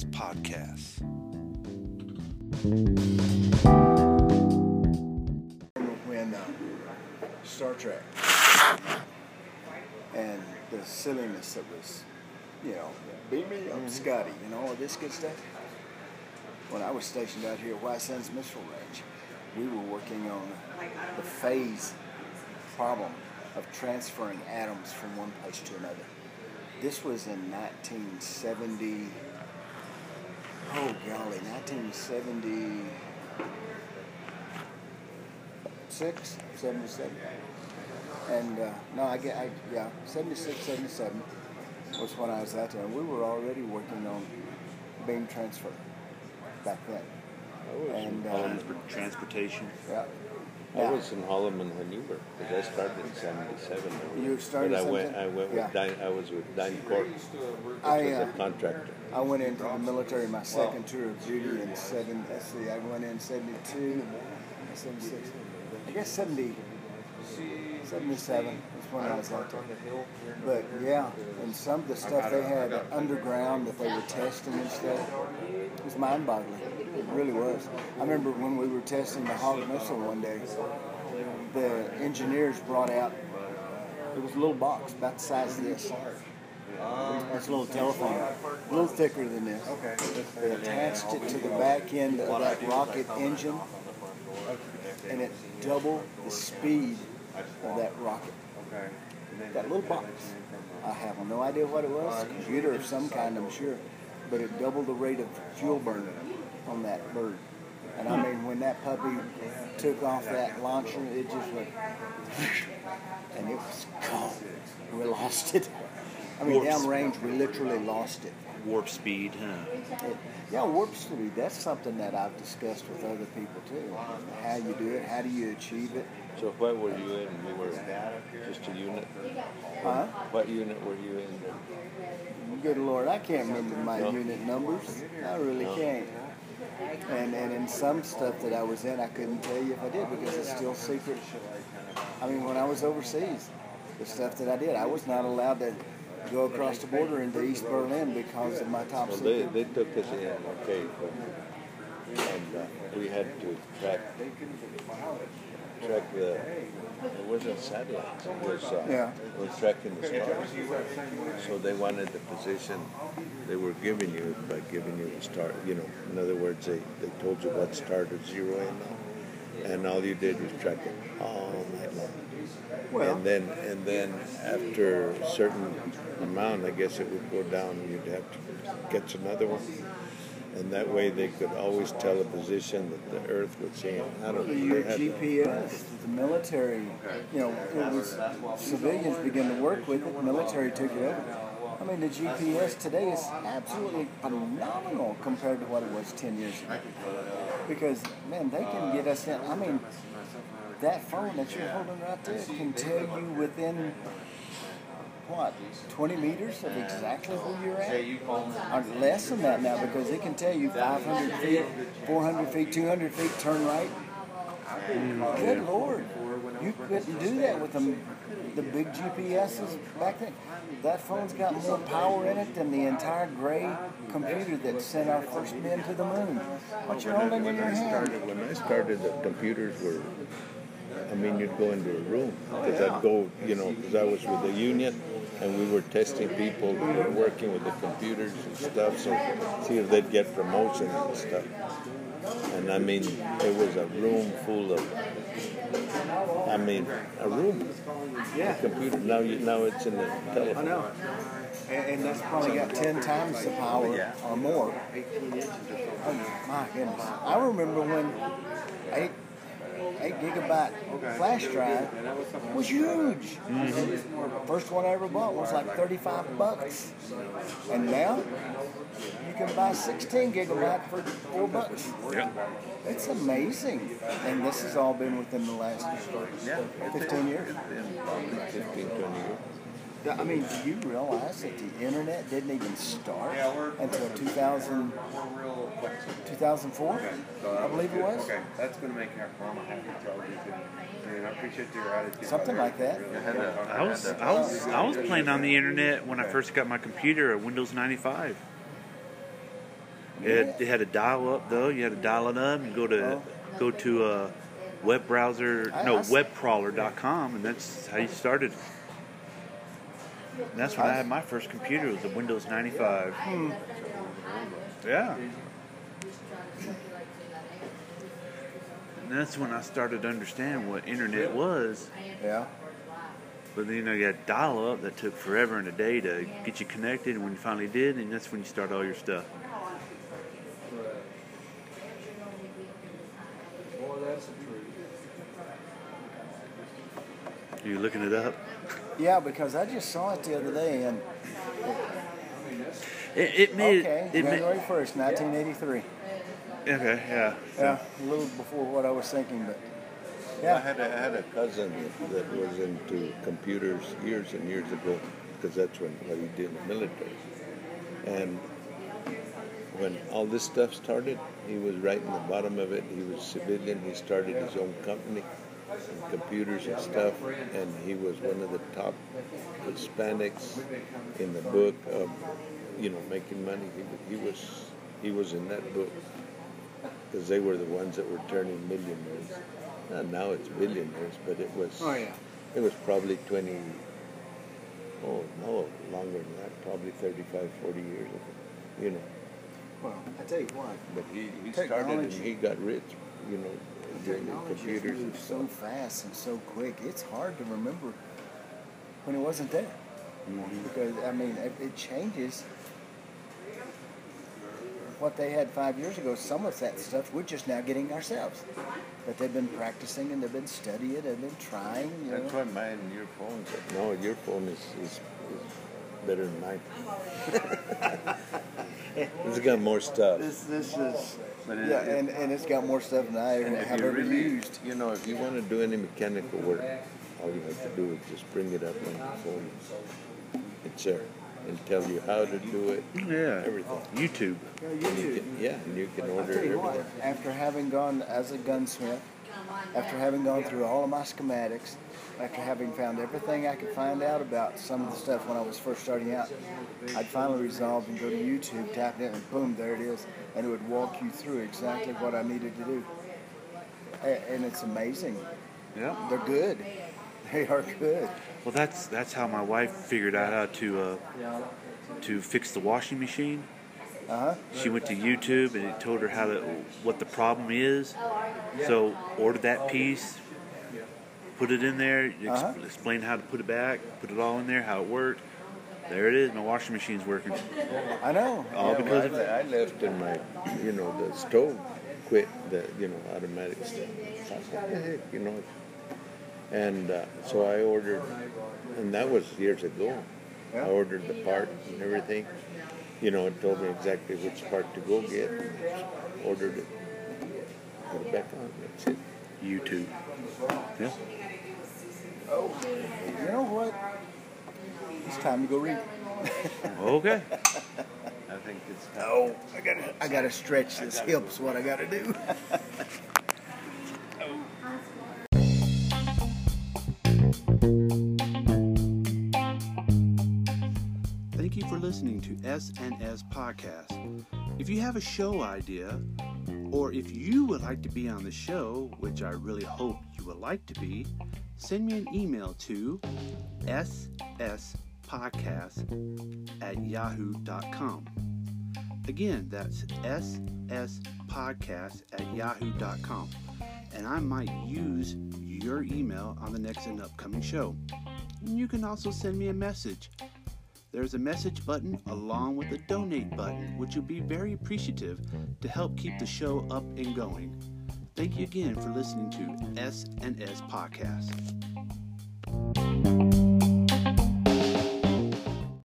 Jazz Podcast. when uh, Star Trek and the silliness that was, you know, beat me up, Scotty, you know, all this good stuff. When I was stationed out here at White Sands Missile Range, we were working on the phase problem of transferring atoms from one place to another. This was in 1970. Oh golly, 1976, 77. And uh, no, I get, I, yeah, 76, 77 was when I was out there. And we were already working on beam transfer back then. And, uh, transportation. Yeah. I Yeah. was in Holloman when you were, because I started in '77. You started but I in went. 77? I went Yeah. with. Dyn, I was with DynCorp, which I, was uh, a contractor. I went into the military my second tour of duty in seven. Let's see, I went in '72, '76, I guess 70, 77 is when I was out there. But yeah, and some of the stuff they had underground that they were testing and stuff was mind-boggling. It really was. I remember when we were testing the Hawk missile one day, the engineers brought out. It was a little box about the size of this. It's a little telephone, a little thicker than this. Okay. They attached it to the back end of that rocket engine, and it doubled the speed of that rocket. That little box. I have no idea what it was, a computer of some kind, I'm sure, but it doubled the rate of fuel burn on that bird. And I mean, when that puppy took off that launcher, it just went, and it was gone. We lost it. I mean, Warp downrange, we literally lost it. Warp speed, huh? It- Yeah, warp speed, that's something that I've discussed with other people too. How you do it, how do you achieve it. So what were you in? You were just a unit. Huh? What unit were you in? Good Lord, I can't remember my No. unit numbers. I really No. can't. And and in some stuff that I was in, I couldn't tell you if I did because it's still secret. I mean, when I was overseas, the stuff that I did, I was not allowed to go across the border into East Berlin because of my top Well, they, they took us in, okay, but, and uh, we had to track track the. It wasn't satellites. It was uh, Yeah. it was tracking the stars. So they wanted the position they were giving you by giving you the star. You know, in other words, they, they told you what star to zero in on, and all you did was track it all night long. Well, And then, and then after a certain amount, I guess it would go down and you'd have to catch another one. And that way they could always tell a position that the earth was in. I don't know. your GPS, the military, you know, it was civilians began to work with it, military took it over. I mean, the GPS today is absolutely phenomenal compared to what it was 10 years ago. Because, man, they can get us in. I mean, that phone that you're holding right there can tell you within, what, 20 meters of exactly where you're at? Or less than that now because it can tell you 500 feet, 400 feet, 200 feet, turn right. Good Lord. You couldn't do that with the, the big GPSs back then. That phone's got more power in it than the entire Cray computer that sent our first men to the moon. What you're holding in When your I hand. started, when I started, the computers were. I mean, you'd go into a room oh, because I'd go, you know, because I was with the union, and we were testing people who were working with the computers and stuff, so see if they'd get promotion and stuff. And I mean, it was a room full of. I mean, a room. Yeah. A computer. Now, you, now it's in the I know. And, and that's probably got 10 times the power or more. Oh, my goodness. I remember when 8, 8 gigabyte flash drive was huge. Mm-hmm. First one I ever bought was like 35 bucks. And now you can buy 16 gigabyte for 4 bucks. Yeah. It's amazing. And this has all been within the last 15 years. 15, 20 years. I mean, do you realize that the internet didn't even start until 2000, 2004? I believe it was. Okay, that's gonna make our mama happy, Charlie. And I appreciate your attitude. Something like that. I was I was I was playing on the internet when I first got my computer, a Windows 95. It, it had a dial up though. You had to dial it up and go to Oh. go to a web browser, I- no I s- webcrawler.com, and that's how you started. And that's when I, I- had my first computer. It was a Windows 95. Hmm. Yeah. And that's when I started to understand what internet was. Yeah. But then you know you had dial up that took forever and a day to get you connected, and when you finally did, and that's when you start all your stuff. You looking it up? Yeah, because I just saw it the other day, and It, it made okay, it made, January first, nineteen eighty-three. okay, yeah. Yeah, a little before what I was thinking, but I yeah, had a, I had a cousin that was into computers years and years ago because that's when what he did in the military. And when all this stuff started, he was right in the bottom of it. He was civilian. He started his own company and computers and stuff, and he was one of the top Hispanics in the book of, you know, making money. He, he was he was in that book because they were the ones that were turning millionaires. Uh, now it's billionaires, but it was Oh, yeah. it was probably 20, oh no, longer than that, probably 35, 40 years ago, you know. well, I tell you what, But he, he started and he got rich, you know, technology has computers and moved so fast and so quick. It's hard to remember when it wasn't there, Mm-hmm. because I mean, it, it changes. What they had five years ago, some of that stuff we're just now getting ourselves. But they've been practicing and they've been studying and they've been trying. You That's know? why mine, and your phone, no, your phone is, is, is better than mine. it's got more stuff. This this is But it- yeah, it- and, and it's got more stuff than I ever, have ever really, used. you know, if you want to do any mechanical work, all you have to do is just bring it up on the phone. It's there. and tell you how to do it, Yeah. everything. YouTube. Yeah, And you YouTube. can, yeah, and you can I'll order tell it you what, after having gone as a gunsmith, after having gone through all of my schematics, after having found everything I could find out about some of the stuff when I was first starting out, I'd finally resolved and go to YouTube, tap it in, and boom, there it is. And it would walk you through exactly what I needed to do. And it's amazing. Yeah. They're good. They are good. Well, that's that's how my wife figured out how to uh, to fix the washing machine. Uh huh. She went to YouTube and it told her how to what the problem is. So order that piece, put it in there, ex- Uh-huh. explain how to put it back, put it all in there, how it worked. There it is. My washing machine's working. I know. All Yeah, because well, of I, I left in my, you know, the stove quit, the, you know, automatic stuff. Like, "What the heck," you know. And uh, so I ordered, and that was years ago. Yeah. I ordered the part and everything. You know, it told me exactly which part to go get. And ordered it. Put it back on. That's it. YouTube. Yeah. Oh, you know what? It's time to go read. Okay. I think it's time. Oh, I gotta, I gotta stretch this hip's what I gotta do. Thank you for listening to S&S Podcast. If you have a show idea, or if you would like to be on the show, which I really hope you would like to be, send me an email to sspodcast at yahoo.com. Again, that's sspodcast at yahoo.com. And I might use your email on the next and upcoming show. You can also send me a message. There's a message button along with a donate button, which would be very appreciative to help keep the show up and going. Thank you again for listening to S&S Podcast.